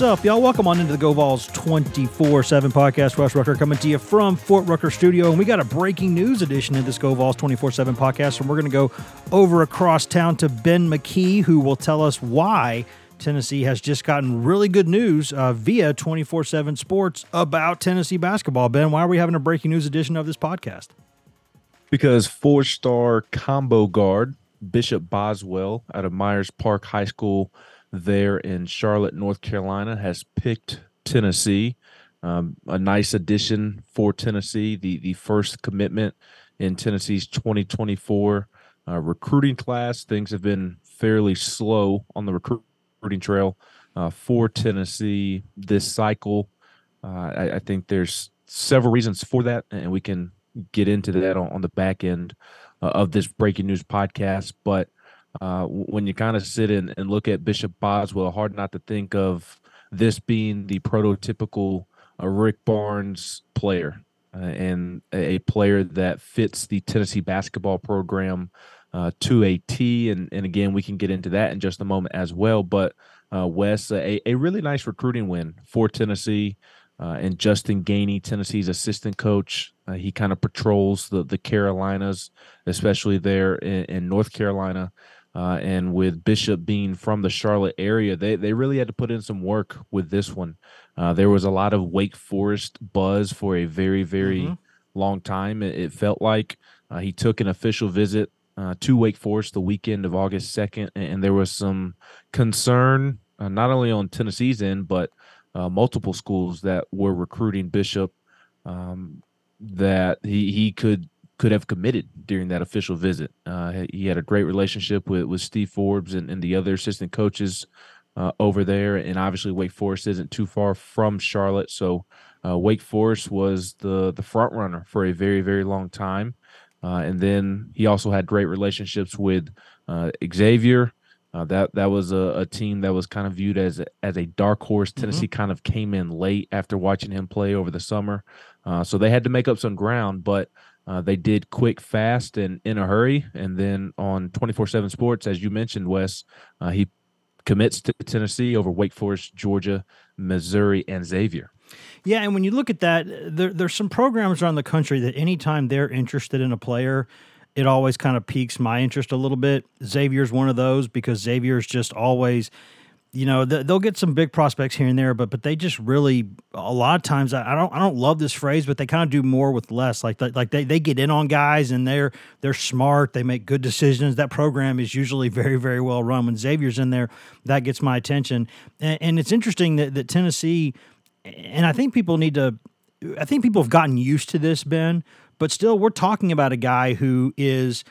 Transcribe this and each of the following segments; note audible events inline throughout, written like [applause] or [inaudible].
What's up, y'all? Welcome on into the Go Vols 24 7 podcast. Wes Rucker coming to you from Fort Rucker Studio. And we got a breaking news edition of this Go Vols 24 7 podcast. And we're going to go over across town to Ben McKee, who will tell us why Tennessee has just gotten really good news uh, via 24 7 Sports about Tennessee basketball. Ben, why are we having a breaking news edition of this podcast? because four star combo guard Bishop Boswell out of Myers Park High School there in Charlotte, North Carolina, has picked Tennessee. Um, a nice addition for Tennessee, the, the first commitment in Tennessee's 2024 uh, recruiting class. Things have been fairly slow on the recruiting trail uh, for Tennessee this cycle. Uh, I, I think there's several reasons for that, and we can get into that on, on the back end uh, of this breaking news podcast. But uh, when you kind of sit in and look at Bishop Boswell, hard not to think of this being the prototypical uh, Rick Barnes player uh, and a, a player that fits the Tennessee basketball program uh, to a T. And, and again, we can get into that in just a moment as well. But uh, Wes, a, a really nice recruiting win for Tennessee. Uh, and Justin Gainey, Tennessee's assistant coach, uh, he kind of patrols the the Carolinas, especially there in, in North Carolina. Uh, and with Bishop being from the Charlotte area, they they really had to put in some work with this one. Uh, there was a lot of Wake Forest buzz for a very very Mhm. long time. It, it felt like uh, he took an official visit uh, to Wake Forest the weekend of August second, and, and there was some concern uh, not only on Tennessee's end but uh, multiple schools that were recruiting Bishop um, that he he could could have committed during that official visit. Uh, he- he had a great relationship with with Steve Forbes and, and the other assistant coaches uh, over there, and obviously Wake Forest isn't too far from Charlotte, so uh, Wake Forest was the the front runner for a very very long time. Uh, and then he also had great relationships with uh, Xavier. Uh, that that was a, a team that was kind of viewed as a, as a dark horse. Tennessee kind of came in late after watching him play over the summer, uh, so they had to make up some ground. But uh, they did quick, fast, and in a hurry. And then on twenty four seven Sports, as you mentioned, Wes, uh, he commits to Tennessee over Wake Forest, Georgia, Missouri, and Xavier. Yeah, and when you look at that, there, there's some programs around the country that anytime they're interested in a player, it always kind of piques my interest a little bit. Xavier's one of those because Xavier's just always, you know, th- they'll get some big prospects here and there, but but they just really a lot of times I, I don't I don't love this phrase, but they kind of do more with less. Like like they, they get in on guys and they're they're smart, they make good decisions. That program is usually very very well run. When Xavier's in there, that gets my attention, and, and it's interesting that that Tennessee and I think people need to. I think people have gotten used to this, Ben. But still, we're talking about a guy who is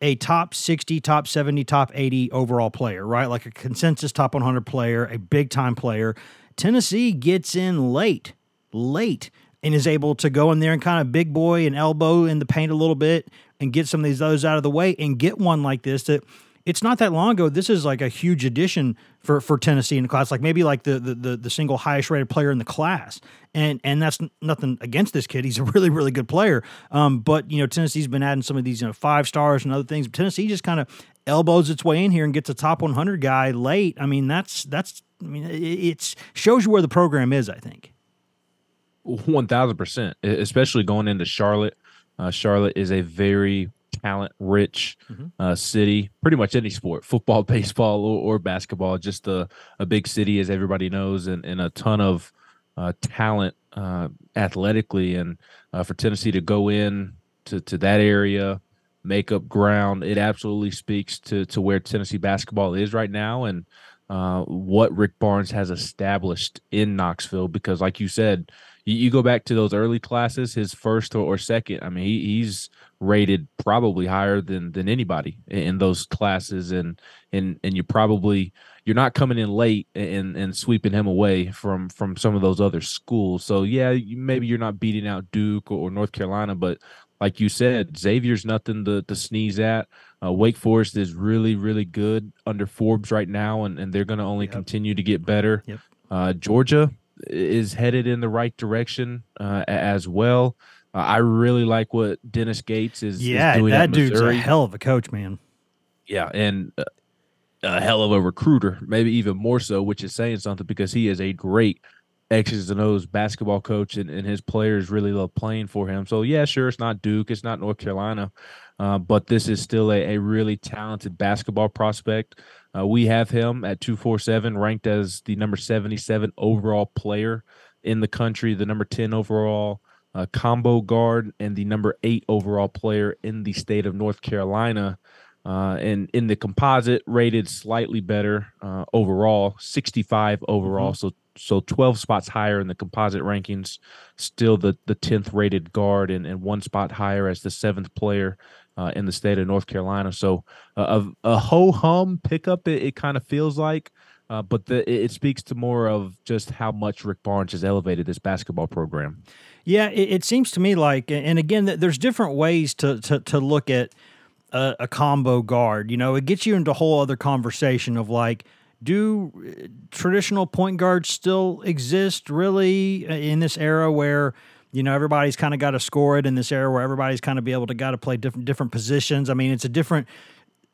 a top 60, top 70, top 80 overall player, right? Like a consensus top 100 player, a big time player. Tennessee gets in late, late, and is able to go in there and kind of big boy and elbow in the paint a little bit and get some of these others out of the way and get one like this that it's not that long ago. This is like a huge addition for, for Tennessee in the class, like maybe like the, the the the single highest rated player in the class. And and that's nothing against this kid. He's a [laughs] really really good player. Um, but you know Tennessee's been adding some of these you know five stars and other things. Tennessee just kind of elbows its way in here and gets a top 100 guy late. I mean that's that's I mean it shows you where the program is. I think. One thousand percent, especially going into Charlotte. Uh, Charlotte is a very talent rich mm-hmm. uh, city. Pretty much any sport, football, [laughs] baseball, or, or, basketball. Just a, a big city, as everybody knows, and, and a ton of uh, talent uh, athletically. And uh, for Tennessee to go in to, to that area, make up ground, it absolutely speaks to to where Tennessee basketball is right now and uh, what Rick Barnes has established in Knoxville. Because, like you said, you, you go back to those early classes, his first or, or second. I mean, he, he's rated probably higher than than anybody in, those classes, and and and you probably you're not coming in late and and sweeping him away from from some of those other schools. So yeah, maybe you're not beating out Duke or, or North Carolina, but like you said, Xavier's nothing to, to sneeze at. Uh, Wake Forest is really, really good under Forbes right now, and, and they're going to only yep. continue to get better. Yep. Uh, Georgia, is headed in the right direction uh, as well. Uh, I really like what Dennis Gates is. Yeah, is doing that dude's a hell of a coach, man. Yeah, and uh, a hell of a recruiter, maybe even more so, which is saying something because he is a great X's and O's basketball coach, and, and his players really love playing for him. So yeah, sure, it's not Duke, it's not North Carolina, uh, but this is still a, a really talented basketball prospect. Uh, we have him at 247, ranked as the number 77 overall player in the country, the number 10 overall uh, combo guard, and the number eight overall player in the state of North Carolina. Uh, and in the composite, rated slightly better uh, overall, 65 overall. Mm-hmm. So so 12 spots higher in the composite rankings, still the the 10th rated guard, and, and one spot higher as the seventh player uh, in the state of North Carolina. So uh, a, a ho hum pickup, it, it kind of feels like, uh, but the, it, speaks to more of just how much Rick Barnes has elevated this basketball program. Yeah, it, it seems to me like, and again, there's different ways to to, to look at a, a combo guard. You know, it gets you into a whole other conversation of like do uh, traditional point guards still exist really uh, in this era where you know everybody's kind of got to score it in this era where everybody's kind of be able to got to play different different positions. I mean, it's a different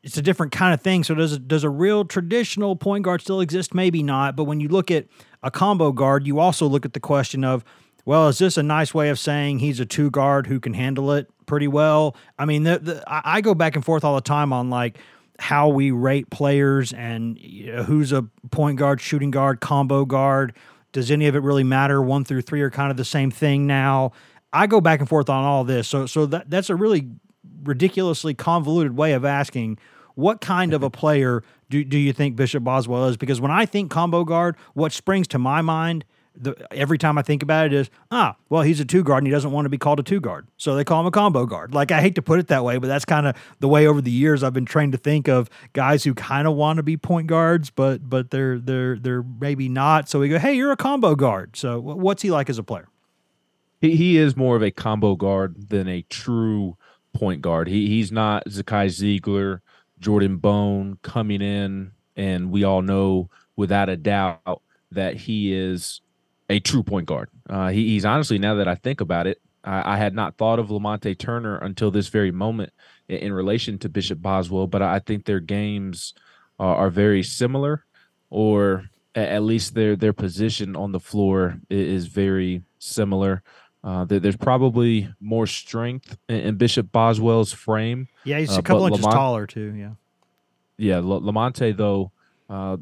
it's a different kind of thing. So does does a real traditional point guard still exist? Maybe not. But when you look at a combo guard, you also look at the question of, well, is this a nice way of saying he's a two guard who can handle it pretty well? I mean, the, the, I go back and forth all the time on like how we rate players and you know, who's a point guard, shooting guard, combo guard. Does any of it really matter? One through three are kind of the same thing now. I go back and forth on all this. So so that that's a really ridiculously convoluted way of asking what kind of a mm-hmm. player do, do you think Bishop Boswell is? Because when I think combo guard, what springs to my mind the, every time I think about it is, ah, well, he's a two guard and he doesn't want to be called a two guard. So they call him a combo guard. Like, I hate to put it that way, but that's kind of the way over the years I've been trained to think of guys who kind of want to be point guards, but but they're they're they're maybe not. So we go, hey, you're a combo guard. So what's he like as a player? He, he is more of a combo guard than a true point guard. He he's not Zakai Zeigler, Jordan Bone coming in, and we all know without a doubt that he is a true point guard. Uh, he, he's honestly, now that I think about it, I, I, had not thought of Lamonte Turner until this very moment in, in relation to Bishop Boswell, but I think their games are, are very similar, or at least their their position on the floor is, very similar. Uh, there's probably more strength in, in, Bishop Boswell's frame. Yeah, he's a uh, couple inches Lamont- taller too. Yeah. Yeah, Lamonte though, uh,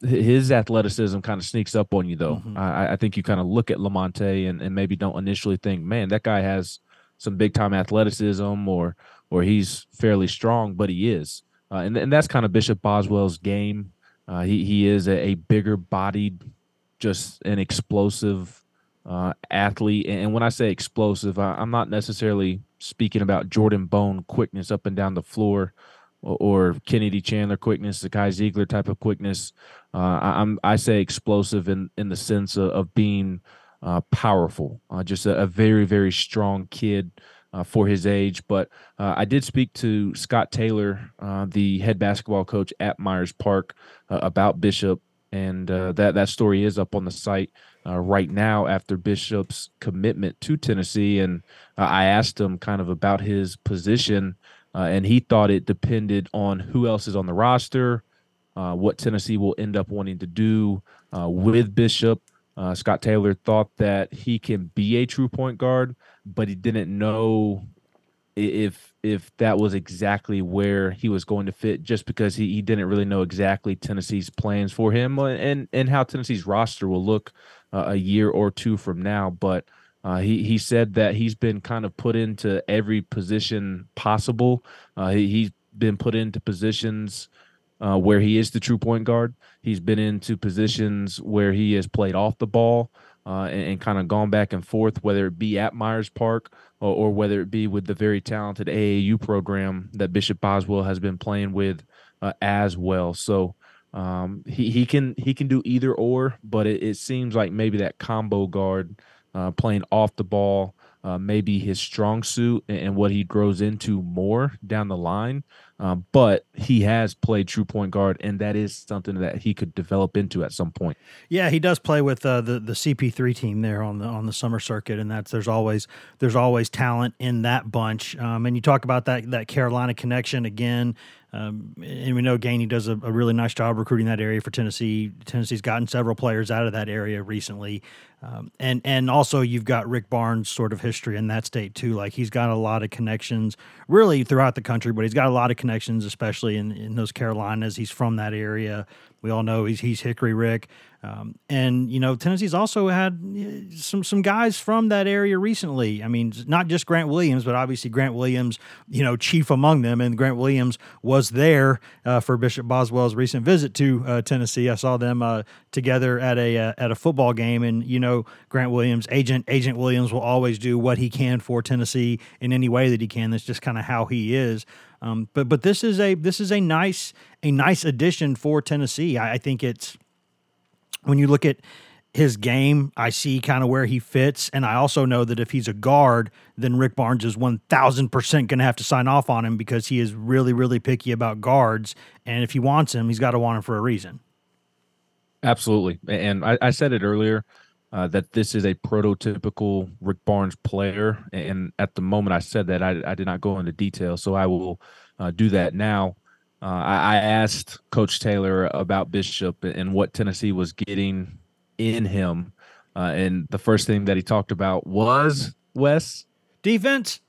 his athleticism kind of sneaks up on you though. Mm-hmm. I, I, think you kind of look at Lamonte and, and maybe don't initially think, man, that guy has some big time athleticism or or he's fairly strong, but he is. Uh, and, and that's kind of Bishop Boswell's game. Uh, he, he is a, a, bigger bodied, just an explosive uh, athlete. And when I say explosive, I, I'm not necessarily speaking about Jordan Bone quickness up and down the floor or, Kennedy Chandler quickness, Zakai Zeigler type of quickness. Uh, I, am I say explosive in in the sense of, of being uh, powerful. Uh, just a, a, very very strong kid uh, for his age. But uh, I did speak to Scott Taylor, uh, the head basketball coach at Myers Park, about Bishop, and that that story is up on the site right now after Bishop's commitment to Tennessee. And I asked him kind of about his position, and he thought it depended on who else is on the roster, what Tennessee will end up wanting to do with Bishop. Uh, Scott Taylor thought that he can be a true point guard, but he didn't know if if that was exactly where he was going to fit just because he, he didn't really know exactly Tennessee's plans for him and and how Tennessee's roster will look uh, a year or two from now but uh, he he said that he's been kind of put into every position possible uh, he, he's been put into positions uh, where he is the true point guard. He's been into positions where he has played off the ball uh, and, and kind of gone back and forth, whether it be at Myers Park or, or, whether it be with the very talented AAU program that Bishop Boswell has been playing with uh, as well. So um, he he can he can do either or, but it, it seems like maybe that combo guard uh, playing off the ball. Uh, maybe his strong suit and what he grows into more down the line. Um, but he has played true point guard, and that is something that he could develop into at some point. Yeah, he does play with uh, the the CP3 team there on the on the summer circuit, and that's there's always there's always talent in that bunch. Um, and you talk about that that Carolina connection again. Um, and we know Gainey does a, a, really nice job recruiting that area for Tennessee. Tennessee's gotten several players out of that area recently, um, and and also you've got Rick Barnes' sort of history in that state too. Like he's got a lot of connections, really throughout the country, but he's got a lot of connections, especially in in those Carolinas. He's from that area. We all know he's he's Hickory Rick. Um, and you know Tennessee's also had uh, some some guys from that area recently. I mean, not just Grant Williams, but obviously Grant Williams, you know, chief among them. And Grant Williams was there uh, for Bishop Boswell's recent visit to uh, Tennessee. I saw them uh, together at a uh, at a football game, and you know, Grant Williams, agent Agent Williams, will always do what he can for Tennessee in any way that he can. That's just kind of how he is. Um, but but this is a this is a nice a nice addition for Tennessee. I, I think it's when you look at his game, I see kind of where he fits. And I also know that if he's a guard, then Rick Barnes is 1000% going to have to sign off on him because he is really, really picky about guards. And if he wants him, he's got to want him for a reason. Absolutely. And I, I said it earlier uh, that this is a prototypical Rick Barnes player. And at the moment I said that, I, I did not go into detail. So I will uh, do that now. Uh, I, I, asked Coach Taylor about Bishop and what Tennessee was getting in him, uh, and the first thing that he talked about was Wes defense.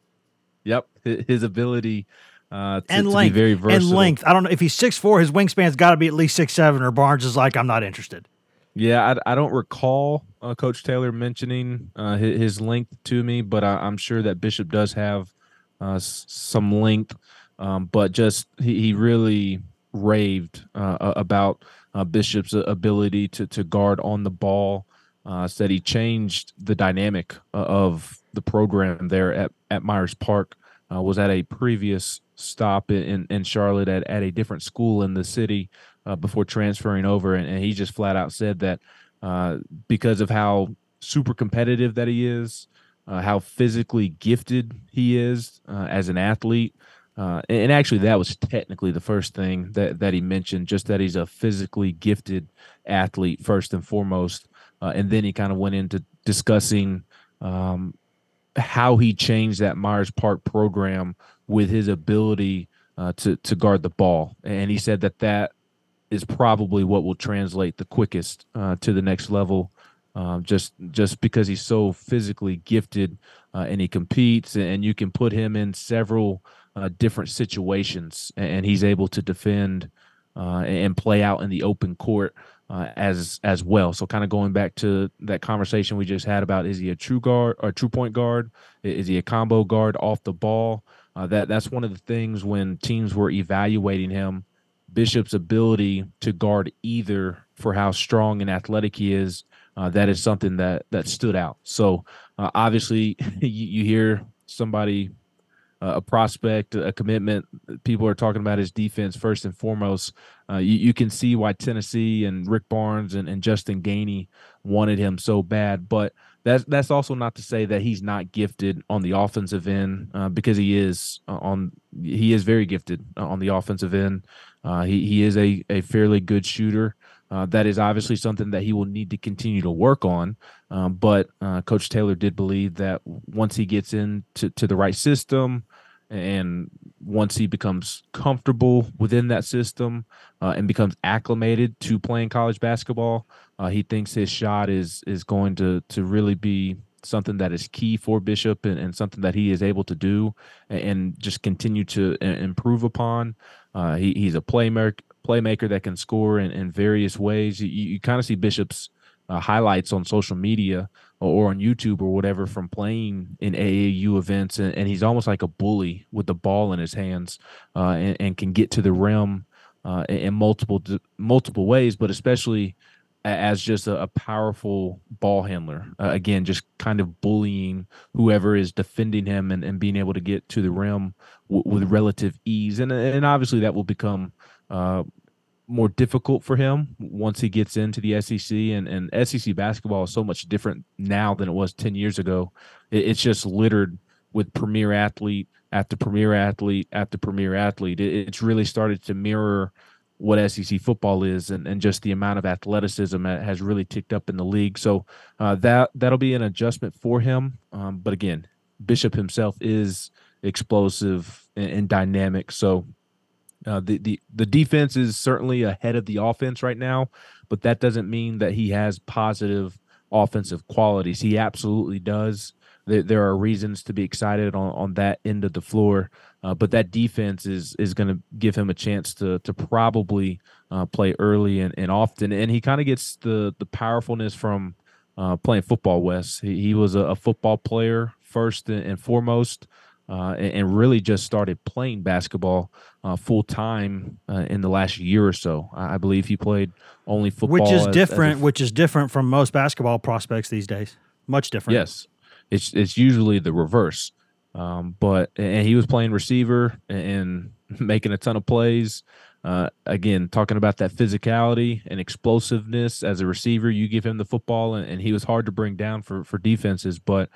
Yep, his ability uh, to, and length, very versatile. and length. I don't know if he's six four. His wingspan's got to be at least six seven. Or Barnes is like, I'm not interested. Yeah, I, I don't recall uh, Coach Taylor mentioning uh, his, his, length to me, but I, am sure that Bishop does have uh, some length. Um, but just he, he really raved uh, about uh, Bishop's ability to to guard on the ball. Uh, said he changed the dynamic uh, of the program there at, at Myers Park. Uh, was at a previous stop in, in Charlotte at, at a different school in the city uh, before transferring over, and, and, he just flat out said that because of how super competitive that he is, how physically gifted he is as an athlete, uh, and actually, that was technically the first thing that, that he mentioned, just that he's a physically gifted athlete, first and foremost. Uh, and then he kind of went into discussing um, how he changed that Myers Park program with his ability uh, to, to guard the ball. And he said that that is probably what will translate the quickest uh, to the next level. Um, just just because he's so physically gifted uh, and he competes, and you can put him in several uh, different situations, and he's able to defend uh, and play out in the open court uh, as as well. So, kind of going back to that conversation we just had about is he a true guard or true point guard? Is he a combo guard off the ball? Uh, that that's one of the things when teams were evaluating him. Bishop's ability to guard either for how strong and athletic he is, uh, that is something that that stood out. So uh, obviously, [laughs] you, you, hear somebody uh, a prospect, a commitment. People are talking about his defense first and foremost. Uh, you, you, can see why Tennessee and Rick Barnes and, and Justin Gainey wanted him so bad. But that's that's also not to say that he's not gifted on the offensive end uh, because he is uh, on he is very gifted on the offensive end. Uh, he he is a a fairly good shooter. Uh, that is obviously something that he will need to continue to work on. Um, but uh, Coach Taylor did believe that once he gets into to the right system and once he becomes comfortable within that system uh, and becomes acclimated to playing college basketball, uh, he thinks his shot is is going to to really be something that is key for Bishop and, and something that he is able to do and, and just continue to improve upon. Uh, he, he's a playmaker playmaker that can score in, in various ways. You, you kind of see Bishop's uh, highlights on social media or, or, on YouTube or whatever from playing in AAU events, and, and, he's almost like a bully with the ball in his hands uh, and, and, can get to the rim uh, in, multiple multiple ways, but especially as just a, a powerful ball handler. Uh, again, just kind of bullying whoever is defending him and, and being able to get to the rim w- with relative ease. And, and obviously, that will become uh, more difficult for him once he gets into the SEC. And, and SEC basketball is so much different now than it was 10 years ago. It, it's just littered with premier athlete after premier athlete after premier athlete. It, it's really started to mirror what SEC football is, and, and just the amount of athleticism has really ticked up in the league. So uh, that that'll be an adjustment for him. Um, but again, Bishop himself is explosive and, and dynamic. So uh, the, the the defense is certainly ahead of the offense right now, but that doesn't mean that he has positive offensive qualities. He absolutely does there, there are reasons to be excited on, on that end of the floor. Uh, but that defense is is going to give him a chance to to probably uh, play early and, and often. And he kind of gets the the powerfulness from uh, playing football. Wes he, he was a, a, football player first and, and foremost. Uh, and, and, really just started playing basketball uh, full time uh, in the last year or so. I, I, believe he played only football, which is as, different. As which is different from most basketball prospects these days. Much different. Yes, it's it's usually the reverse. Um, but and he was playing receiver and [laughs] making a ton of plays. Uh, again, talking about that physicality and explosiveness as a receiver, you give him the football, and, and he was hard to bring down for for defenses. But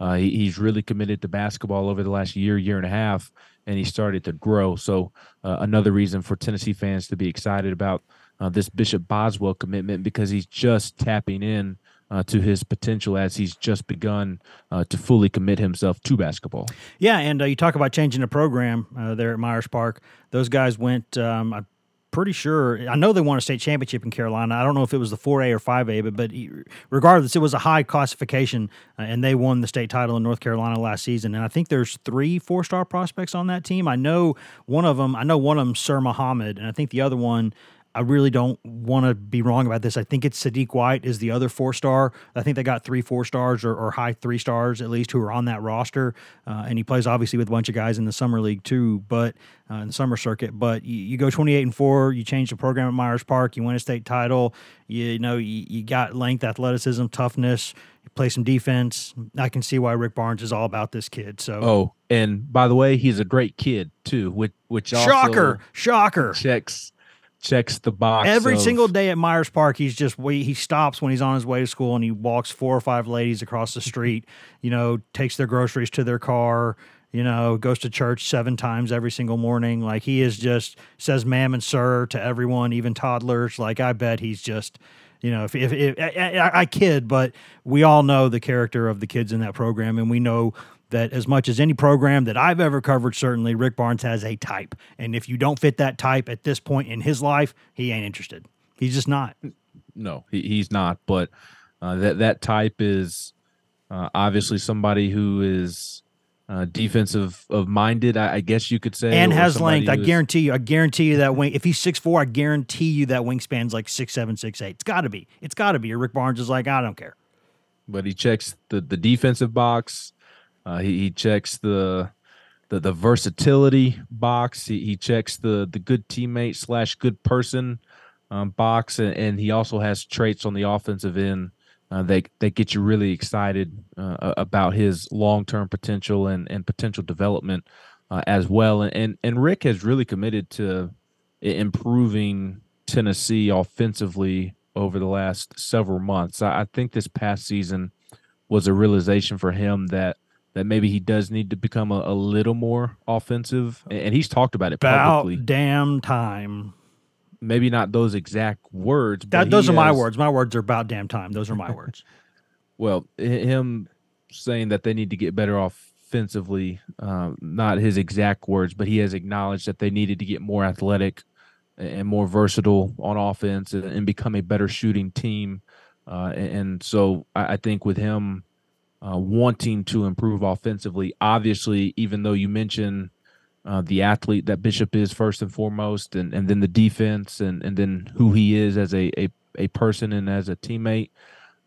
uh, he, he's really committed to basketball over the last year, year and a half, and he started to grow. So uh, another reason for Tennessee fans to be excited about uh, this Bishop Boswell commitment because he's just tapping in uh, to his potential as he's just begun uh, to fully commit himself to basketball. Yeah, and uh, you talk about changing the program uh, there at Myers Park. Those guys went. Um, I'm pretty sure. I know they won a state championship in Carolina. I don't know if it was the 4A or 5A, but but regardless, it was a high classification, uh, and they won the state title in North Carolina last season. And I think there's three four star prospects on that team. I know one of them. I know one of them, Sir Mohammed, and I think the other one I really don't want to be wrong about this. I think it's Sadiq White is the other four star. I think they got three four stars or, or high three stars at least who are on that roster. Uh, and he plays obviously with a bunch of guys in the summer league too, but uh, in the summer circuit. But you, you, go 28 and four, you change the program at Myers Park, you win a state title. You, you know you, you got length, athleticism, toughness. You play some defense. I can see why Rick Barnes is all about this kid. So oh, and by the way, he's a great kid too, which which shocker, shocker checks checks the box every of, single day at Myers Park. He's just we, he stops when he's on his way to school and he walks four or five ladies across the street. [laughs] You know, takes their groceries to their car. You know, goes to church seven times every single morning. Like he is just says "ma'am" and "sir" to everyone, even toddlers. Like I bet he's just. You know, if, if, if I, I, I kid, but we all know the character of the kids in that program, and we know that as much as any program that I've ever covered, certainly Rick Barnes has a type. And if you don't fit that type at this point in his life, he ain't interested. He's just not. No, he, he's not. But uh, that that type is uh, obviously somebody who is uh, defensive of minded. I, I, guess you could say, and has length. I guarantee you. I guarantee you that wing. If he's six four, I guarantee you that wingspan's like six seven, six eight. It's got to be. It's got to be. Or Rick Barnes is like, I don't care. But he checks the the defensive box. Uh, he, he checks the the the versatility box. He, he checks the the good teammate slash good person um, box, and, and, he also has traits on the offensive end uh, that that get you really excited uh, about his long term potential and and potential development uh, as well. And, and and Rick has really committed to improving Tennessee offensively over the last several months. I, I think this past season was a realization for him that that maybe he does need to become a, a little more offensive, and, and he's talked about it About publicly. damn time. Maybe not those exact words. but That, those are my words. My words are about damn time. Those are my words. [laughs] [laughs] Well, him saying that they need to get better offensively, um, not his exact words, but he has acknowledged that they needed to get more athletic and more versatile on offense and, and become a better shooting team. Uh, and, and so I, I think with him uh, wanting to improve offensively, obviously, even though you mentioned uh, the athlete that Bishop is first and foremost, and, and then the defense, and, and then who he is as a, a, a person and as a teammate,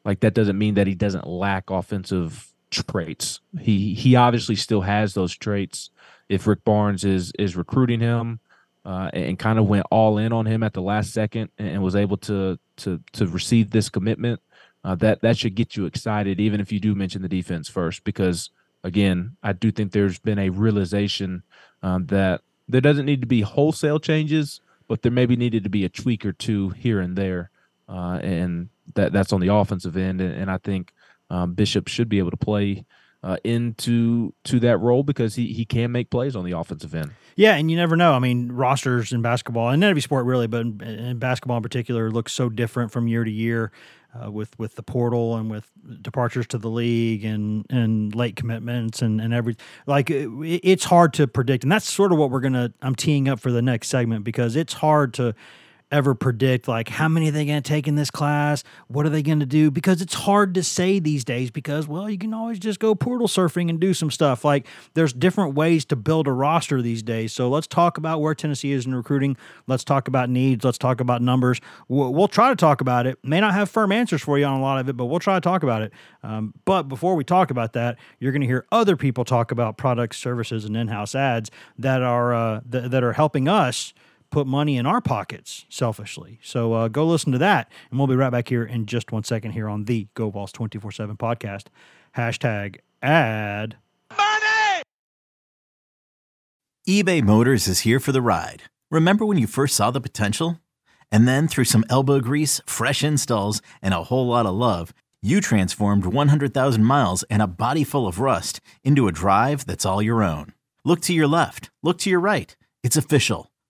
like that doesn't mean that he doesn't lack offensive traits. He he obviously still has those traits. If Rick Barnes is is recruiting him uh, and kind of went all in on him at the last second and, and was able to to to receive this commitment, uh, that that should get you excited, even if you do mention the defense first, because again, I do think there's been a realization um, that there doesn't need to be wholesale changes, but there maybe needed to be a tweak or two here and there, uh, and that that's on the offensive end, and, and I think um, Bishop should be able to play uh, into to that role because he he can make plays on the offensive end. Yeah, and you never know. I mean, rosters in basketball and every sport really, but in, in basketball in particular, looks so different from year to year, uh, with with the portal and with departures to the league and and late commitments and and every like it, it's hard to predict, and that's sort of what we're gonna. I'm teeing up for the next segment because it's hard to ever predict like how many are they going to take in this class? What are they going to do? Because it's hard to say these days because well you can always just go portal surfing and do some stuff. Like there's different ways to build a roster these days. So let's talk about where tennessee is in recruiting. Let's talk about needs. Let's talk about numbers. We'll, we'll try to talk about it. May not have firm answers for you on a lot of it but we'll try to talk about it. Um, but before we talk about that you're going to hear other people talk about products services and in-house ads that are uh, th- that are helping us put money in our pockets selfishly. So uh, go listen to that, and we'll be right back here in just one second here on the Go Vols 24 7 podcast. Hashtag ad. Money! eBay Motors is here for the ride. Remember when you first saw the potential? And then through some elbow grease, fresh installs, and a whole lot of love, you transformed 100,000 miles and a body full of rust into a drive that's all your own. Look to your left, look to your right. It's official.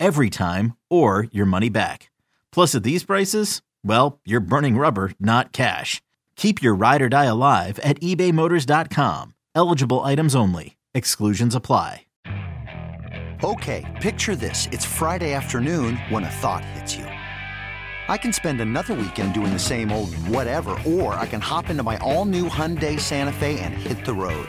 every time, or your money back. Plus, at these prices, well, you're burning rubber, not cash. Keep your ride or die alive at ebaymotors.com. Eligible items only. Exclusions apply. Okay, picture this. It's Friday afternoon when a thought hits you. I can spend another weekend doing the same old whatever, or I can hop into my all new Hyundai Santa Fe and hit the road.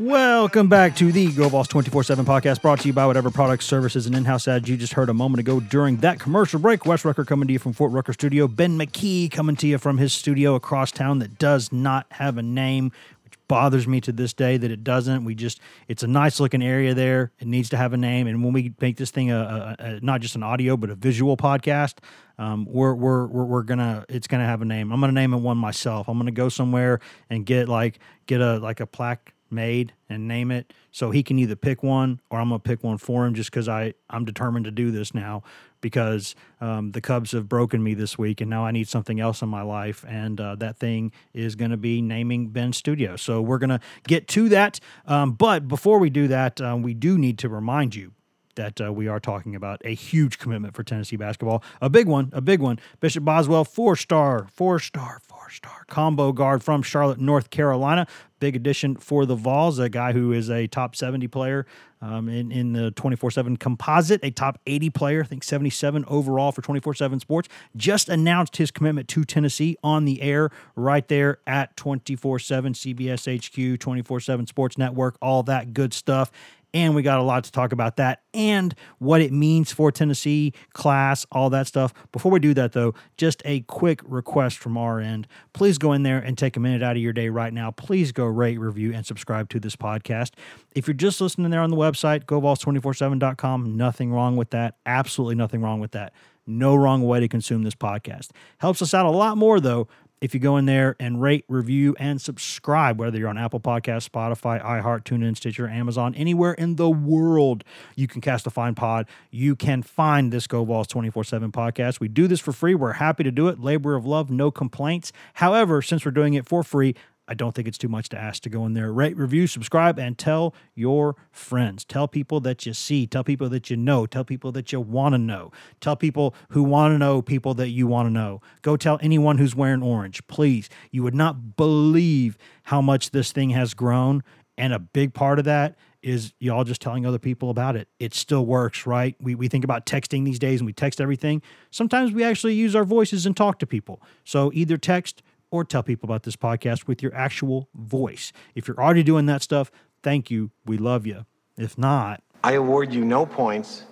Welcome back to the Go Vols 24 7 podcast brought to you by whatever products, services, and in house ads you just heard a moment ago during that commercial break. Wes Rucker coming to you from Fort Rucker Studio. Ben McKee coming to you from his studio across town that does not have a name, which bothers me to this day that it doesn't. We just, it's a nice looking area there. It needs to have a name. And when we make this thing a, a, a not just an audio, but a visual podcast, um, we're, we're, we're, we're gonna, it's gonna have a name. I'm gonna name it one myself. I'm gonna go somewhere and get like, get a, like a plaque made and name it. So he can either pick one or I'm gonna pick one for him just because I I'm determined to do this now because um, the Cubs have broken me this week and now I need something else in my life and uh, that thing is gonna be naming Ben Studio. So we're gonna get to that. Um, but before we do that um, we do need to remind you that uh, we are talking about a huge commitment for Tennessee basketball. A big one a big one. Bishop Boswell four star four star star combo guard from Charlotte, North Carolina. Big addition for the Vols, a guy who is a top 70 player um, in, in the 24 7 composite, a top 80 player, I think 77 overall for 24 7 sports. Just announced his commitment to Tennessee on the air right there at 24 7 CBS HQ, 24 7 Sports Network, all that good stuff and we got a lot to talk about that and what it means for Tennessee class, all that stuff. Before we do that, though, just a quick request from our end. Please go in there and take a minute out of your day right now. Please go rate, review, and subscribe to this podcast. If you're just listening there on the website, govols247.com, nothing wrong with that. Absolutely nothing wrong with that. No wrong way to consume this podcast. Helps us out a lot more, though, if you go in there and rate, review, and subscribe, whether you're on Apple Podcasts, Spotify, iHeart, TuneIn, Stitcher, Amazon, anywhere in the world, you can cast a fine pod. You can find this Go Vols 24 7 podcast. We do this for free. We're happy to do it. Labor of love, no complaints. However, since we're doing it for free, I don't think it's too much to ask to go in there, rate, review, subscribe, and tell your friends. Tell people that you see. Tell people that you know. Tell people that you want to know. Tell people who want to know people that you want to know. Go tell anyone who's wearing orange, please. You would not believe how much this thing has grown. And a big part of that is y'all just telling other people about it. It still works, right? We, we think about texting these days and we text everything. Sometimes we actually use our voices and talk to people. So either text, or tell people about this podcast with your actual voice. If you're already doing that stuff, thank you. We love you. If not, I award you no points,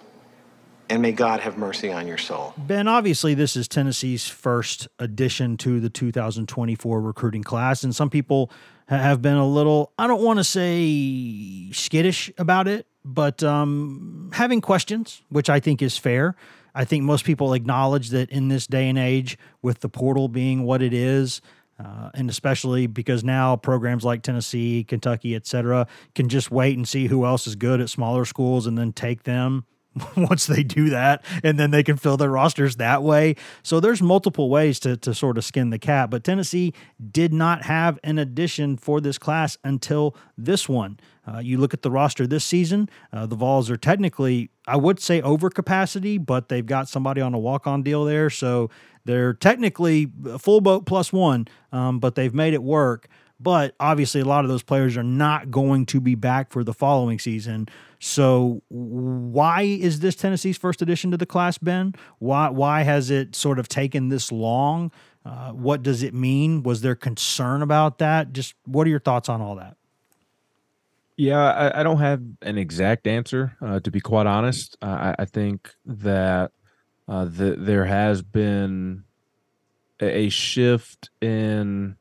and may God have mercy on your soul. Ben, obviously, this is Tennessee's first addition to the 2024 recruiting class, and some people have been a little, I don't want to say skittish about it, but um, having questions, which I think is fair. I think most people acknowledge that in this day and age, with the portal being what it is, uh, and especially because now programs like Tennessee, Kentucky, et cetera, can just wait and see who else is good at smaller schools and then take them [laughs] once they do that and then they can fill their rosters that way. So there's multiple ways to, to sort of skin the cat but tennessee did not have an addition for this class until this one. Uh, you look at the roster this season uh, the vols are technically i would say over capacity but they've got somebody on a walk-on deal there. So they're technically full boat plus one um, but they've made it work but obviously, a lot of those players are not going to be back for the following season. So, why is this Tennessee's first addition to the class, Ben? Why why has it sort of taken this long? Uh, what does it mean? Was there concern about that? Just what are your thoughts on all that? Yeah, I, I don't have an exact answer, uh, to be quite honest. I, I, think that uh, the, there has been a shift in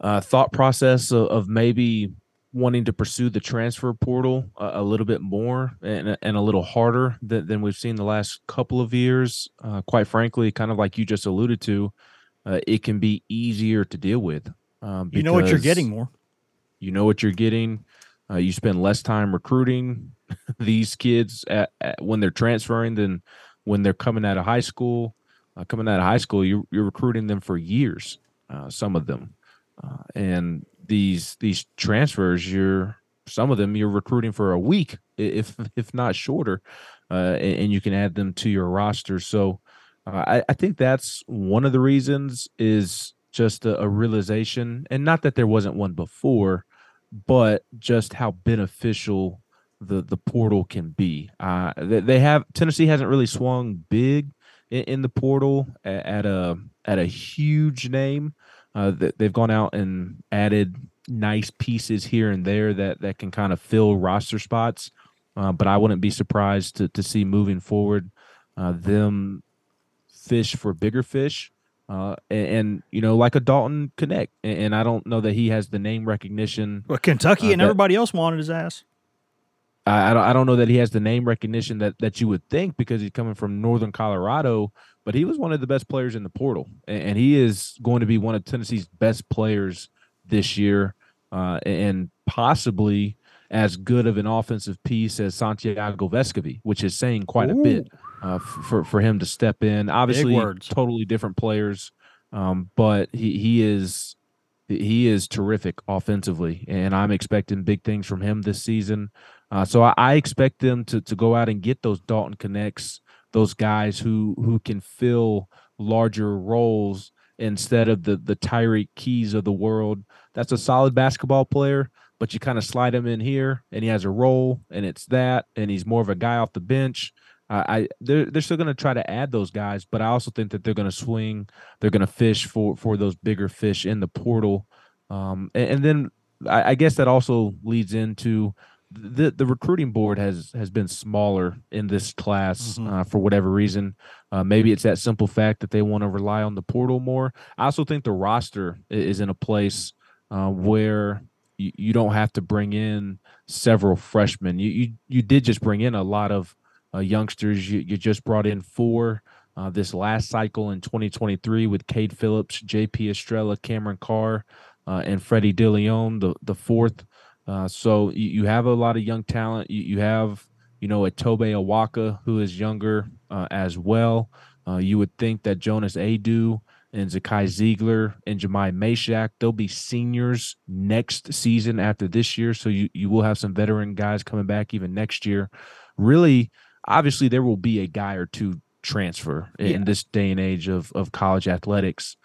uh, thought process of, of, maybe wanting to pursue the transfer portal a, a little bit more and, and, a little harder than, than, we've seen the last couple of years. Uh, quite frankly, kind of like you just alluded to, uh, it can be easier to deal with. Um, you know what you're getting more. You know what you're getting. Uh, you spend less time recruiting [laughs] these kids at, at, when they're transferring than when they're coming out of high school. Uh, coming out of high school, you're, you're recruiting them for years. Uh, some of them, and these these transfers, you're some of them you're recruiting for a week, if if not shorter, uh, and, and, you can add them to your roster. So uh, I, I, think that's one of the reasons is just a, a, realization, and not that there wasn't one before, but just how beneficial the the portal can be. Uh, they, they have Tennessee hasn't really swung big in, in the portal at, at a at a huge name. Uh, they've gone out and added nice pieces here and there that that can kind of fill roster spots. Uh, but I wouldn't be surprised to to see moving forward uh, them fish for bigger fish. Uh, and, and, you know, like a Dalton Knecht, and, and, I don't know that he has the name recognition. Well, Kentucky uh, and that, everybody else wanted his ass. I, I, don't, I don't know that he has the name recognition that that you would think because he's coming from Northern Colorado, but he was one of the best players in the portal, and, he is going to be one of Tennessee's best players this year, uh, and possibly as good of an offensive piece as Santiago Vescovi, which is saying quite Ooh. a bit uh, for for him to step in. Obviously, totally different players, um, but he he is he is terrific offensively, and I'm expecting big things from him this season. Uh, so I, I, expect them to to go out and get those Dalton Knechts those guys who who can fill larger roles instead of the the Tyreke Keys of the world. That's a solid basketball player, but you kind of slide him in here, and he has a role, and it's that, and he's more of a guy off the bench. Uh, I they're they're still going to try to add those guys, but I also think that they're going to swing. They're going to fish for for those bigger fish in the portal, um, and, and then I, I guess that also leads into the the recruiting board has has been smaller in this class Mhm. uh, for whatever reason. Uh, maybe it's that simple fact that they want to rely on the portal more. I also think the roster is in a place uh, where you, you don't have to bring in several freshmen. You you you did just bring in a lot of uh, youngsters. You you just brought in four. Uh, this last cycle in 2023 with Cade Phillips, J.P. Estrella, Cameron Carr, uh, and Freddie Dilione, the the fourth. Uh, so you, you have a lot of young talent. You, you have, you know, a Tobe Awaka who is younger uh, as well. Uh, you would think that Jonas Aidoo and Zakai Zeigler and Jahmai Mashack, they'll be seniors next season after this year. So you, you will have some veteran guys coming back even next year. Really, obviously, there will be a guy or two transfer in this day and age of, of college athletics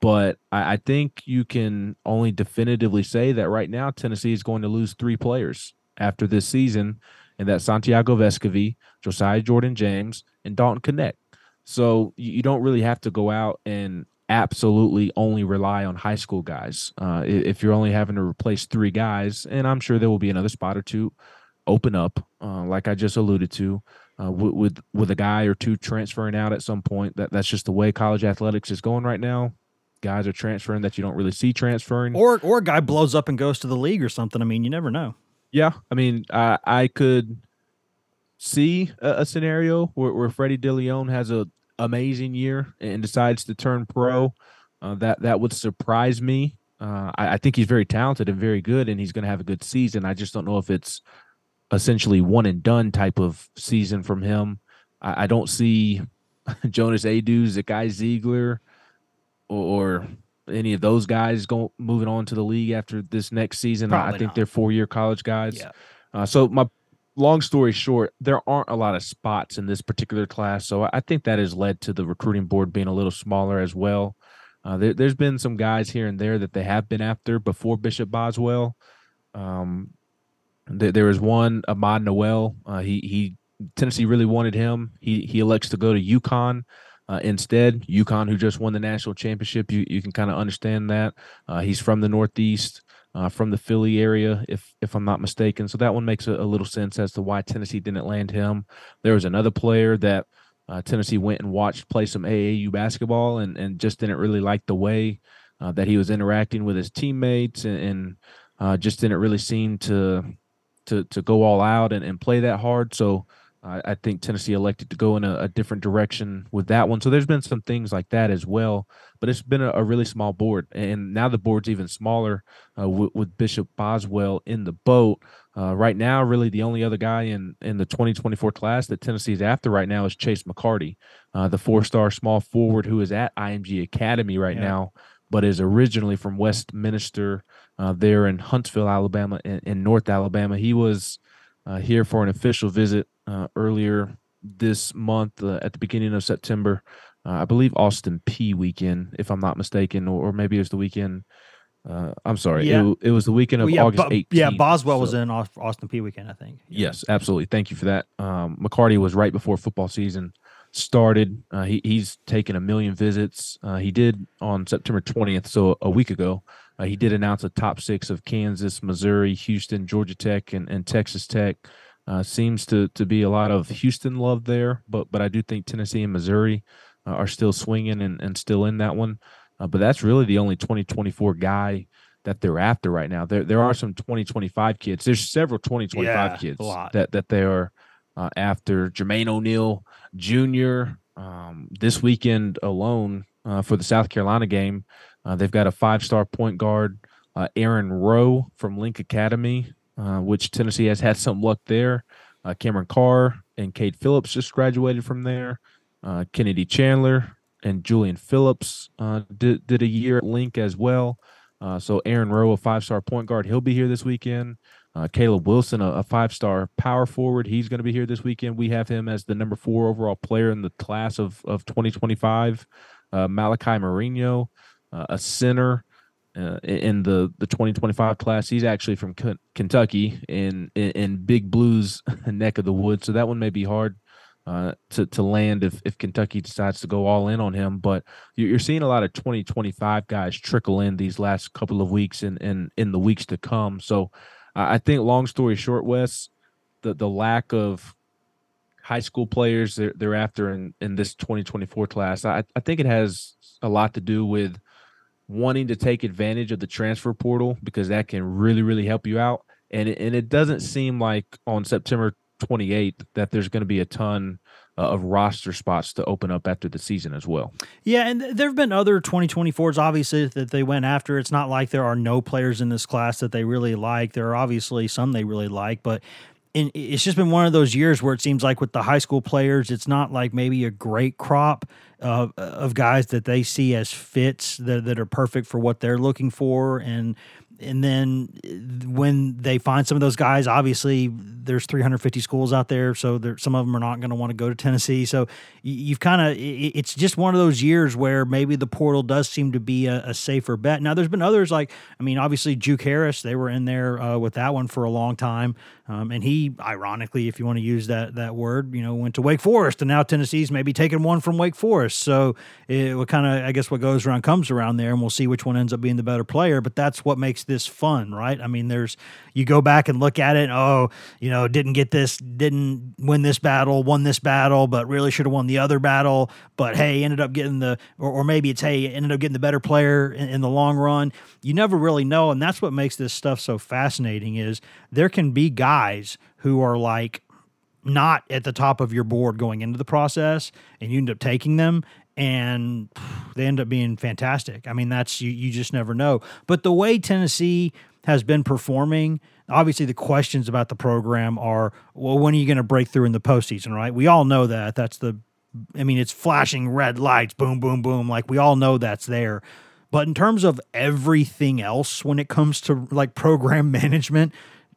but I, I think you can only definitively say that right now Tennessee is going to lose three players after this season, and that Santiago Vescovi, Josiah Jordan James, and Dalton Knecht. So you, you don't really have to go out and absolutely only rely on high school guys. Uh, if you're only having to replace three guys, and I'm sure there will be another spot or two open up, uh, like I just alluded to, uh, with, with with a guy or two transferring out at some point. That that's just the way college athletics is going right now guys are transferring that you don't really see transferring. Or or a guy blows up and goes to the league or something. I mean, you never know. yeah, I mean, I I could see a, a scenario where, where Freddie Dilione has a amazing year and decides to turn pro. Uh, that that would surprise me. Uh, I, I think he's very talented and very good, and he's going to have a good season. I just don't know if it's essentially one and done type of season from him. I, I don't see [laughs] Jonas Aidoo, Zakai Zeigler, or, or any of those guys going moving on to the league after this next season. I- I think not. they're four year college guys. Yeah. Uh, so my long story short, there aren't a lot of spots in this particular class. So I- think that has led to the recruiting board being a little smaller as well. Uh, there, there's been some guys here and there that they have been after before Bishop Boswell. Um, there, there was one Ahmad Nowell. Uh, he he Tennessee really wanted him. He he elects to go to UConn. Uh, instead, UConn, who just won the national championship, you, you can kind of understand that. Uh, he's from the Northeast, uh, from the Philly area, if if I'm not mistaken. So that one makes a, a little sense as to why Tennessee didn't land him. There was another player that uh, Tennessee went and watched play some AAU basketball and, and just didn't really like the way uh, that he was interacting with his teammates and, and uh, just didn't really seem to to to go all out and, and play that hard. So I I think Tennessee elected to go in a, a different direction with that one. So there's been some things like that as well, but it's been a, a really small board, and now the board's even smaller uh, with, with Bishop Boswell in the boat. Uh, right now, really the only other guy in in the 2024 class that Tennessee is after right now is Chase McCarty, uh, the four-star small forward who is at IMG Academy right Yeah. now, but is originally from Westminster, uh, there in Huntsville, Alabama, in, in North Alabama. He was uh, here for an official visit uh, earlier this month uh, at the beginning of September. Uh, I believe Austin Peay weekend, if I'm not mistaken, or, or maybe it was the weekend. Uh, I'm sorry, Yeah. it, it was the weekend of Well, yeah, August Bo- 18th. yeah, Boswell was in Austin Peay weekend, I think. Yeah. Yes, absolutely. Thank you for that. Um, McCarty was right before football season started. Uh, he, he's taken a million visits. Uh, he did on September 20th, so a week ago. Uh, he did announce a top six of Kansas, Missouri, Houston, Georgia Tech, and, and Texas Tech. Uh, seems to to be a lot of Houston love there, but but I do think Tennessee and Missouri uh, are still swinging and, and still in that one. Uh, but that's really the only 2024 guy that they're after right now. There there are some 2025 kids. There's several 2025 Yeah, kids that that they are uh, after. Jermaine O'Neal Jr. Um, this weekend alone uh, for the South Carolina game, uh, they've got a five-star point guard, uh, Aaron Rowe from Link Academy, uh, which Tennessee has had some luck there. Uh, Cameron Carr and Kate Phillips just graduated from there. Uh, Kennedy Chandler and Julian Phillips uh, did, did a year at Link as well. So Aaron Rowe, a five-star point guard, he'll be here this weekend. Caleb Wilson, a, a five-star power forward, he's going to be here this weekend. We have him as the number four overall player in the class of of 2025. Uh, Malachi Moreno, uh, a center uh, in the the 2025 class. He's actually from K- Kentucky in, in, in Big Blues [laughs] neck of the woods, so that one may be hard uh, to to land if if Kentucky decides to go all in on him. But you're seeing a lot of 2025 guys trickle in these last couple of weeks and and in the weeks to come. So I think, long story short, Wes, the the lack of high school players they're, they're after in, in this 2024 class, I, I think it has a lot to do with wanting to take advantage of the transfer portal because that can really, really help you out. And it, and it doesn't seem like on September 28th that there's going to be a ton uh, of roster spots to open up after the season as well. Yeah, and there have been other 2024s obviously that they went after. It's not like there are no players in this class that they really like. There are obviously some they really like, but and it's just been one of those years where it seems like with the high school players, it's not like maybe a great crop of, of guys that they see as fits that, that are perfect for what they're looking for. And and then when they find some of those guys, obviously there's 350 schools out there, so there, some of them are not going to want to go to Tennessee. So you've kind of it's just one of those years where maybe the portal does seem to be a, a, safer bet. Now there's been others like I mean obviously Juke Harris, they were in there uh, with that one for a long time, um, and he ironically, if you want to use that that word, you know, went to Wake Forest, and now Tennessee's maybe taking one from Wake Forest. So it kind of I guess what goes around comes around there, and we'll see which one ends up being the better player. But that's what makes this fun, right? I mean, there's you go back and look at it. Oh, you know, didn't get this, didn't win this battle, won this battle, but really should have won the other battle. But hey, ended up getting the, or, or maybe it's hey, ended up getting the better player in, in the long run. You never really know, and that's what makes this stuff so fascinating. Is there can be guys who are like not at the top of your board going into the process and you end up taking them and they end up being fantastic. I mean, that's you you just never know. But the way Tennessee has been performing, obviously the questions about the program are, well, when are you going to break through in the postseason, right? We all know that. That's the I mean, it's flashing red lights, boom, boom, boom. Like we all know that's there. But in terms of everything else when it comes to like program [laughs] management,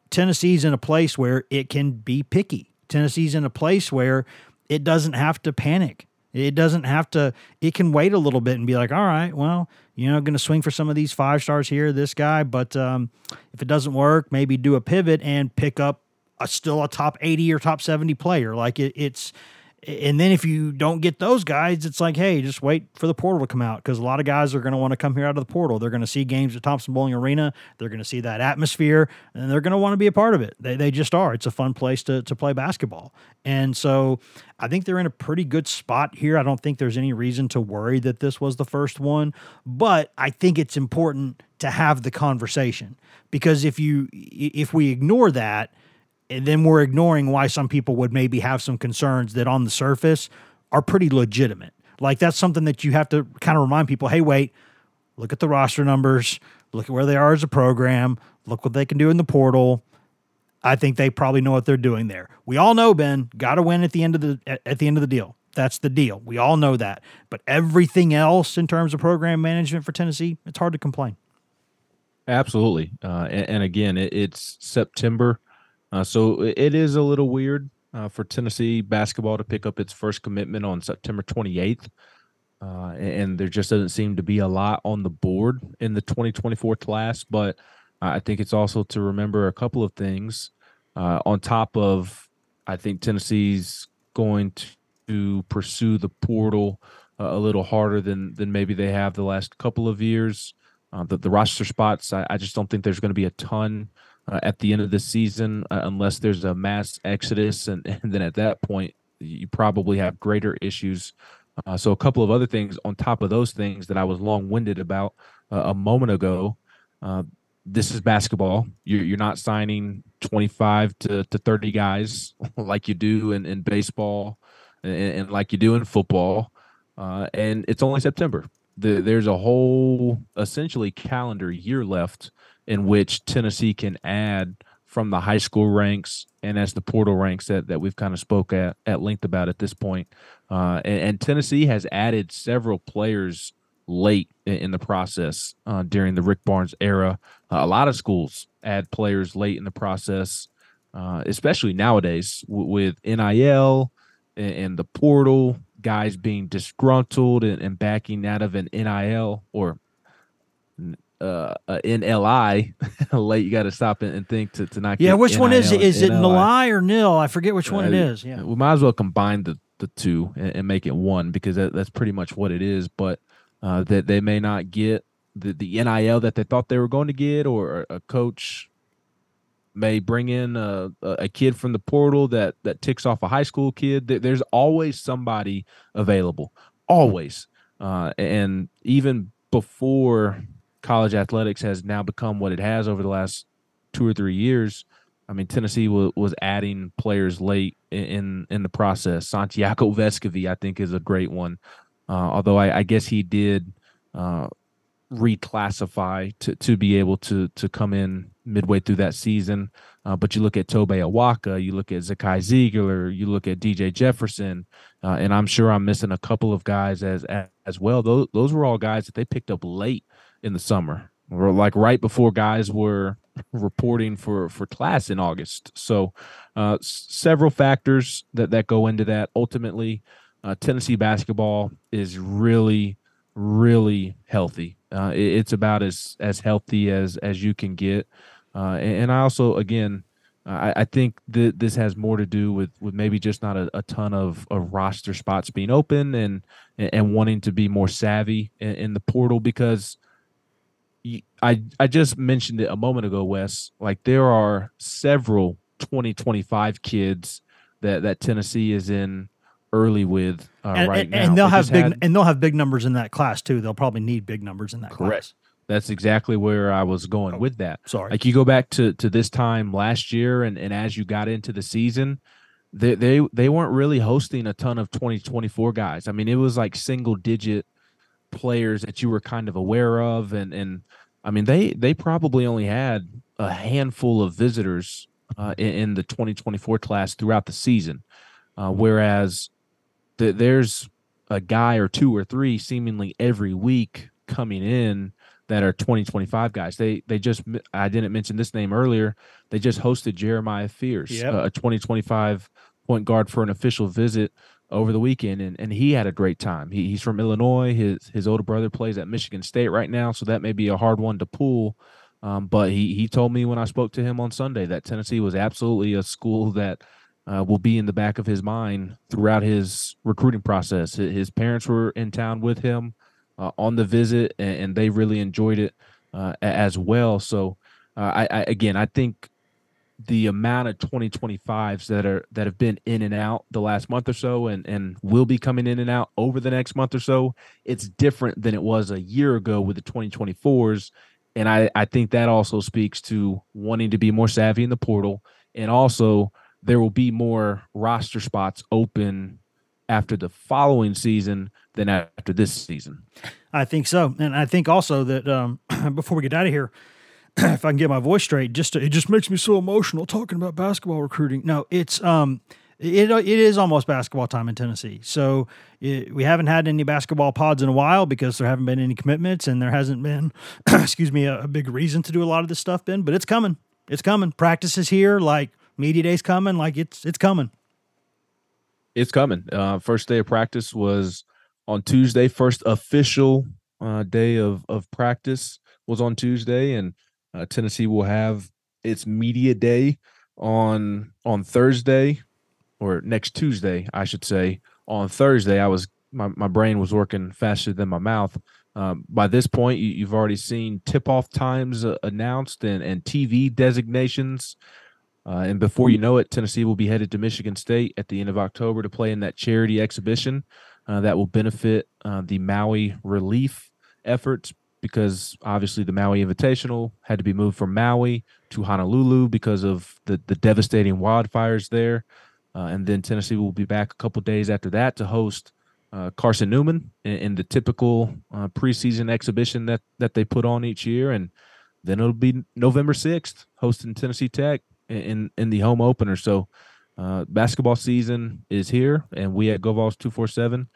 Tennessee's in a place where it can be picky. Tennessee's in a place where it doesn't have to panic. It doesn't have to, it can wait a little bit and be like, all right, well, you know, going to swing for some of these five stars here, this guy. But um, if it doesn't work, maybe do a pivot and pick up a still a top 80 or top 70 player. Like it, it's, and then if you don't get those guys, it's like, hey, just wait for the portal to come out because a lot of guys are going to want to come here out of the portal. They're going to see games at Thompson Boling Arena. They're going to see that atmosphere, and they're going to want to be a part of it. They, they just are. It's a fun place to, to play basketball. And so I think they're in a pretty good spot here. I don't think there's any reason to worry that this was the first one, but I think it's important to have the conversation because if you if we ignore that – and then we're ignoring why some people would maybe have some concerns that on the surface are pretty legitimate. Like that's something that you have to kind of remind people, hey, wait, look at the roster numbers, look at where they are as a program, look what they can do in the portal. I think they probably know what they're doing there. We all know Ben got to win at the end of the at the end of the deal. That's the deal. We all know that. But everything else in terms of program management for Tennessee, it's hard to complain. Absolutely. Uh, and, and, again, it, it's September. Uh, so it is a little weird uh, for Tennessee basketball to pick up its first commitment on September 28th. Uh, and there just doesn't seem to be a lot on the board in the 2024 class. But I think it's also to remember a couple of things. Uh, on top of, I think Tennessee's going to pursue the portal a little harder than than maybe they have the last couple of years. Uh, the, the roster spots, I, I just don't think there's going to be a ton uh, at the end of the season, uh, unless there's a mass exodus, and, [laughs] and, then at that point, you probably have greater issues. Uh, so, a couple of other things on top of those things that I was long winded about uh, a moment ago. Uh, this is basketball. You're, you're not signing 25 to, to 30 guys [laughs] like you do in, in baseball and, and like you do in football. Uh, and it's only September. The, there's a whole essentially calendar year left in which Tennessee can add from the high school ranks and as the portal ranks that, that we've kind of spoke at, at length about at this point. Uh, and, and, Tennessee has added several players late in, in the process uh, during the Rick Barnes era. Uh, a lot of schools add players late in the process, uh, especially nowadays w- with NIL and, and, the portal, guys being disgruntled and, and backing out of an NIL or uh, uh, in Li late. [laughs] You got to stop and, and think to, to not. Get Yeah, which one is it? NIL Is it Nili or Nil? I forget which one it Uh, is. Yeah. we might as well combine the the two and, and make it one because that, that's pretty much what it is. But uh, that they may not get the the nil that they thought they were going to get, or a coach may bring in a, a kid from the portal that that ticks off a high school kid. There's always somebody available, always, uh, and even before college athletics has now become what it has over the last two or three years. I mean, Tennessee was, was adding players late in, in the process. Santiago [laughs] Vescovi, I think, is a great one. Uh, although I, I guess he did uh, reclassify to, to be able to to come in midway through that season. Uh, but you look at Tobe Awaka, you look at Zakai Zeigler, you look at DJ Jefferson, uh, and I'm sure I'm missing a couple of guys as as, as well. Those those were all guys that they picked up late in the summer, or like right before guys were [laughs] reporting for for class in August. So uh, several factors that that go into that. Ultimately, uh, Tennessee basketball is really really healthy. Uh, it- it's about as as healthy as as you can get. Uh, and, and I also again. I, I think that this has more to do with, with maybe just not a, a ton of, of roster spots being open and and wanting to be more savvy in, in the portal because I I just mentioned it a moment ago, Wes. Like there are several 2025 kids that that Tennessee is in early with uh, and, right and, now. and they'll They have big had- and they'll have big numbers in that class too. They'll probably need big numbers in that Correct. class. That's exactly where I was going with that. Sorry. Like you go back to to this time last year, and and as you got into the season, they they they weren't really hosting a ton of 2024 guys. I mean, it was like single digit players that you were kind of aware of, and and I mean they they probably only had a handful of visitors uh, in, in the 2024 class throughout the season, uh, whereas th- there's a guy or two or three seemingly every week coming in that are 2025 guys. They they just I didn't mention this name earlier. They just hosted Jeremiah Fears, Yep. uh, a 2025 point guard for an official visit over the weekend and, and he had a great time. He, he's from Illinois. His his older brother plays at Michigan State right now, so that may be a hard one to pull. Um, but he he told me when I spoke to him on Sunday that Tennessee was absolutely a school that uh, will be in the back of his mind throughout his recruiting process. His, parents were in town with him uh, on the visit, and, and they really enjoyed it uh, as well. So, uh, I, I again, I think the amount of 2025s that are that have been in and out the last month or so and and will be coming in and out over the next month or so it's different than it was a year ago with the 2024s and i i think that also speaks to wanting to be more savvy in the portal. And also there will be more roster spots open after the following season than after this season. I think so, and I think also that um, [clears throat] before we get out of here, [clears throat] if I can get my voice straight, just to, it just makes me so emotional talking about basketball recruiting. No, it's um, it it is almost basketball time in Tennessee. So it, we haven't had any basketball pods in a while because there haven't been any commitments, and there hasn't been, [clears throat] excuse me, a, a big reason to do a lot of this stuff. Ben, but it's coming. It's coming. Practice is here. Like media day's coming. Like it's it's coming. it's coming. Uh, first day of practice was on Tuesday. First official uh, day of of practice was on Tuesday, and uh, Tennessee will have its media day on on Thursday or next Tuesday, I should say. On Thursday, I was my, my brain was working faster than my mouth. Um, by this point, you, you've already seen tip off times uh, announced and, and TV designations. Uh, and before you know it, Tennessee will be headed to Michigan State at the end of October to play in that charity exhibition uh, that will benefit uh, the Maui relief efforts because obviously the Maui Invitational had to be moved from Maui to Honolulu because of the, the devastating wildfires there. Uh, and then Tennessee will be back a couple days after that to host uh, Carson Newman in, in the typical uh, preseason exhibition that, that they put on each year. And then it'll be November 6th hosting Tennessee Tech in in the home opener. So uh, basketball season is here, and we at GoVols two four seven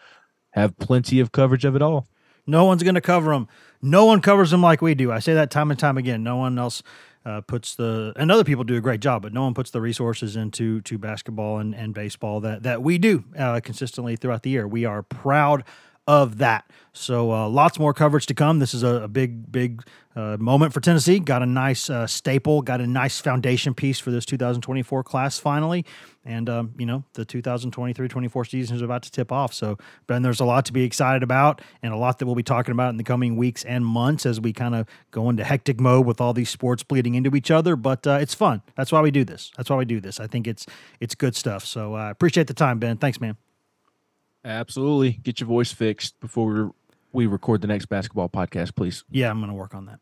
have plenty of coverage of it all. No one's going to cover them. No one covers them like we do. I say that time and time again. No one else uh, puts the and other people do a great job, but no one puts the resources into to basketball and, and baseball that that we do uh, consistently throughout the year. We are proud of that. So uh, lots more coverage to come. This is a, a big, big uh, moment for Tennessee. Got a nice uh, staple, got a nice foundation piece for this 2024 class finally. And, um, you know, the 2023 24 season is about to tip off. So, Ben, there's a lot to be excited about and a lot that we'll be talking about in the coming weeks and months as we kind of go into hectic mode with all these sports bleeding into each other. But uh, it's fun. That's why we do this. That's why we do this. I think it's it's good stuff. So I appreciate the time, Ben. Thanks, man. Absolutely. Get your voice fixed before we record the next basketball podcast, please. Yeah, I'm going to work on that.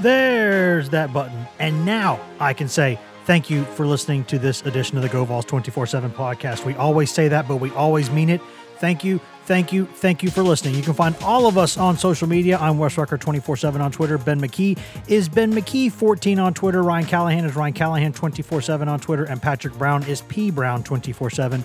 There's that button. And now I can say thank you for listening to this edition of the Go Vols 24 7 podcast. We always say that, but we always mean it. Thank you. Thank you. Thank you for listening. You can find all of us on social media. I'm Wes Rucker 24 7 on Twitter. Ben McKee is Ben McKee 14 on Twitter. Ryan Callahan is Ryan Callahan 24 7 on Twitter. And Patrick Brown is P Brown 24 7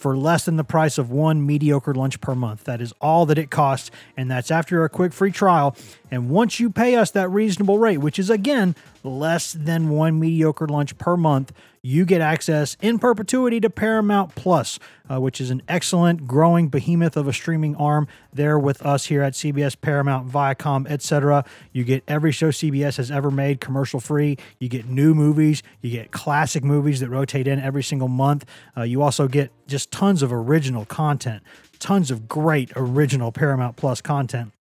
for less than the price of one mediocre lunch per month. That is all that it costs, and that's after a quick free trial. And once you pay us that reasonable rate, which is again less than one mediocre lunch per month, you get access in perpetuity to Paramount Plus, uh, which is an excellent growing behemoth of a streaming arm there with us here at CBS, Paramount, Viacom, etc. You get every show CBS has ever made commercial free. You get new movies. You get classic movies that rotate in every single month. Uh, you also get just tons of original content, tons of great original Paramount Plus content.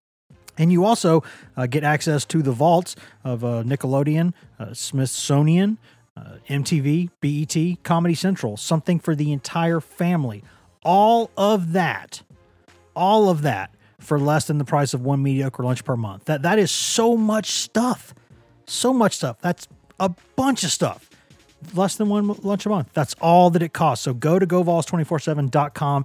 And you also uh, get access to the vaults of uh, Nickelodeon, uh, Smithsonian, uh, MTV, BET, Comedy Central, something for the entire family. All of that, all of that for less than the price of one mediocre lunch per month. That that is so much stuff. So much stuff. That's a bunch of stuff. Less than one lunch a month. That's all that it costs. So go to govols247.com